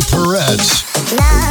Perez. Love.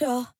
Be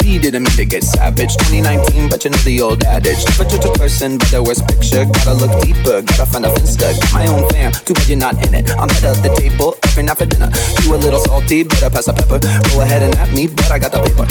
didn't mean to get savage. 2019, but you know the old adage. Never judge a person by their worst picture. Gotta look deeper, gotta find a finster. Got my own fam, too bad you're not in it. I'm at the table every night for dinner. You a little salty, but I pass the pepper. Go ahead and at me, but I got the paper.